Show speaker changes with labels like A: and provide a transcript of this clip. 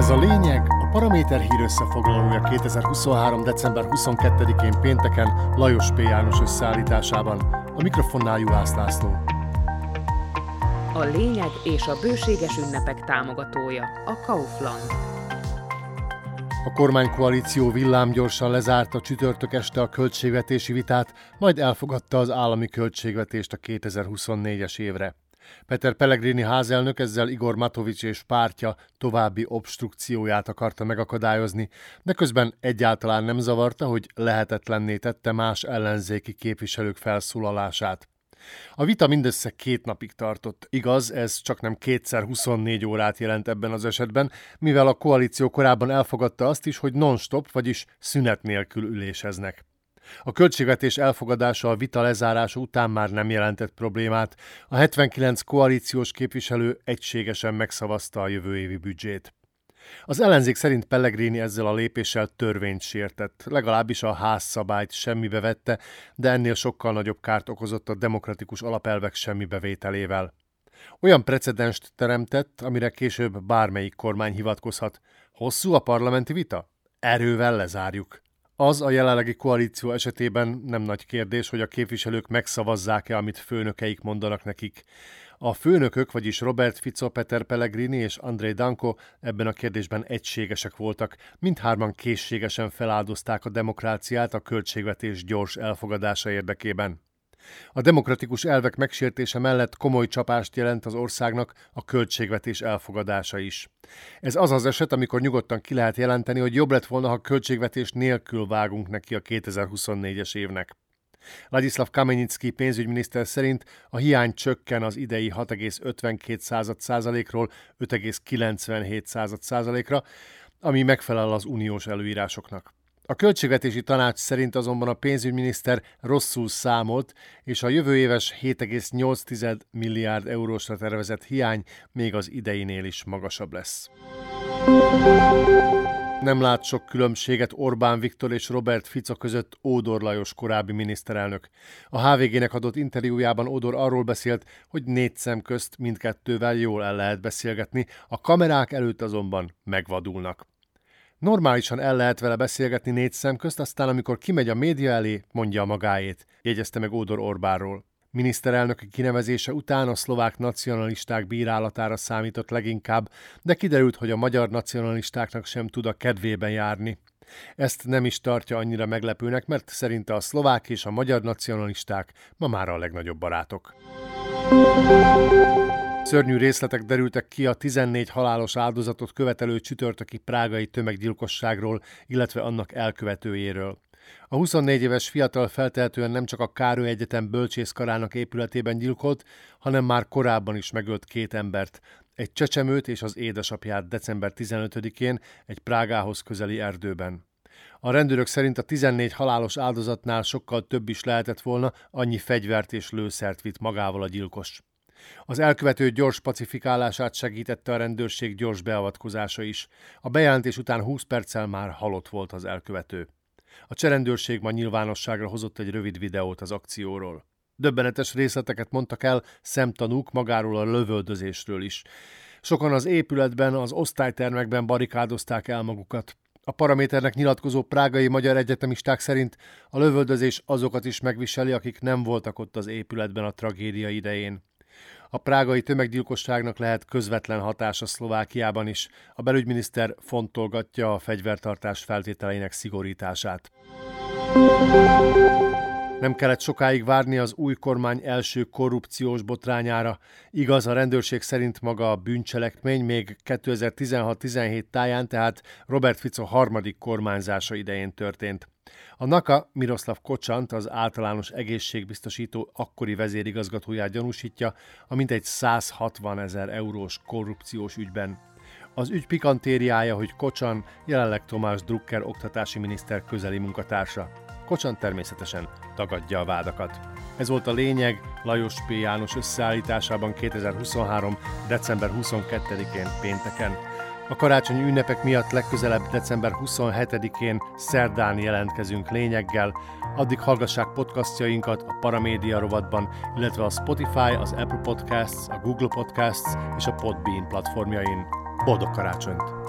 A: Ez a lényeg, a Paraméter hír összefoglalója 2023. december 22-én pénteken Lajos P. János összeállításában. A mikrofonnál Juhász László.
B: A lényeg és a bőséges ünnepek támogatója a Kaufland.
A: A kormánykoalíció villámgyorsan lezárta csütörtök este a költségvetési vitát, majd elfogadta az állami költségvetést a 2024-es évre. Peter Pellegrini házelnök ezzel Igor Matovics és pártja további obstrukcióját akarta megakadályozni, de közben egyáltalán nem zavarta, hogy lehetetlenné tette más ellenzéki képviselők felszólalását. A vita mindössze két napig tartott. Igaz, ez csak nem kétszer 24 órát jelent ebben az esetben, mivel a koalíció korábban elfogadta azt is, hogy non-stop, vagyis szünet nélkül üléseznek. A költségvetés elfogadása a vita lezárása után már nem jelentett problémát. A 79 koalíciós képviselő egységesen megszavazta a jövő évi büdzsét. Az ellenzék szerint Pellegrini ezzel a lépéssel törvényt sértett, legalábbis a házszabályt semmibe vette, de ennél sokkal nagyobb kárt okozott a demokratikus alapelvek semmibevételével. Olyan precedenst teremtett, amire később bármelyik kormány hivatkozhat. Hosszú a parlamenti vita? Erővel lezárjuk. Az a jelenlegi koalíció esetében nem nagy kérdés, hogy a képviselők megszavazzák-e, amit főnökeik mondanak nekik. A főnökök, vagyis Robert Fico, Peter Pellegrini és André Danko ebben a kérdésben egységesek voltak, mindhárman készségesen feláldozták a demokráciát a költségvetés gyors elfogadása érdekében. A demokratikus elvek megsértése mellett komoly csapást jelent az országnak a költségvetés elfogadása is. Ez az az eset, amikor nyugodtan ki lehet jelenteni, hogy jobb lett volna, ha költségvetés nélkül vágunk neki a 2024-es évnek. Ladislav Kamenicki pénzügyminiszter szerint a hiány csökken az idei 6,52 százalékról 5,97 százalékra, ami megfelel az uniós előírásoknak. A költségvetési tanács szerint azonban a pénzügyminiszter rosszul számolt, és a jövő éves 7,8 milliárd eurósra tervezett hiány még az ideinél is magasabb lesz. Nem lát sok különbséget Orbán Viktor és Robert Fico között Ódor Lajos korábbi miniszterelnök. A HVG-nek adott interjújában Ódor arról beszélt, hogy négy szem közt mindkettővel jól el lehet beszélgetni, a kamerák előtt azonban megvadulnak. Normálisan el lehet vele beszélgetni négy szem közt, aztán amikor kimegy a média elé, mondja a magáét, jegyezte meg Ódor Orbánról. Miniszterelnöki kinevezése után a szlovák nacionalisták bírálatára számított leginkább, de kiderült, hogy a magyar nacionalistáknak sem tud a kedvében járni. Ezt nem is tartja annyira meglepőnek, mert szerinte a szlovák és a magyar nacionalisták ma már a legnagyobb barátok. Szörnyű részletek derültek ki a 14 halálos áldozatot követelő csütörtöki prágai tömeggyilkosságról, illetve annak elkövetőjéről. A 24 éves fiatal feltehetően nem csak a Károly Egyetem bölcsészkarának épületében gyilkolt, hanem már korábban is megölt két embert, egy csecsemőt és az édesapját december 15-én egy Prágához közeli erdőben. A rendőrök szerint a 14 halálos áldozatnál sokkal több is lehetett volna, annyi fegyvert és lőszert vitt magával a gyilkos. Az elkövető gyors pacifikálását segítette a rendőrség gyors beavatkozása is. A bejelentés után 20 perccel már halott volt az elkövető. A cserendőrség ma nyilvánosságra hozott egy rövid videót az akcióról. Döbbenetes részleteket mondtak el szemtanúk magáról a lövöldözésről is. Sokan az épületben, az osztálytermekben barikádozták el magukat. A paraméternek nyilatkozó prágai magyar egyetemisták szerint a lövöldözés azokat is megviseli, akik nem voltak ott az épületben a tragédia idején. A prágai tömeggyilkosságnak lehet közvetlen hatása Szlovákiában is. A belügyminiszter fontolgatja a fegyvertartás feltételeinek szigorítását. Nem kellett sokáig várni az új kormány első korrupciós botrányára. Igaz, a rendőrség szerint maga a bűncselekmény még 2016-17 táján, tehát Robert Fico harmadik kormányzása idején történt. A NAKA Miroslav Kocsant, az általános egészségbiztosító akkori vezérigazgatóját gyanúsítja a mintegy 160 ezer eurós korrupciós ügyben. Az ügy pikantériája, hogy Kocsan jelenleg Tomás Drucker oktatási miniszter közeli munkatársa. Kocsan természetesen tagadja a vádakat. Ez volt a lényeg Lajos P. János összeállításában 2023. december 22-én pénteken. A karácsonyi ünnepek miatt legközelebb december 27-én szerdán jelentkezünk lényeggel. Addig hallgassák podcastjainkat a Paramédia rovatban, illetve a Spotify, az Apple Podcasts, a Google Podcasts és a Podbean platformjain. Boldog karácsonyt!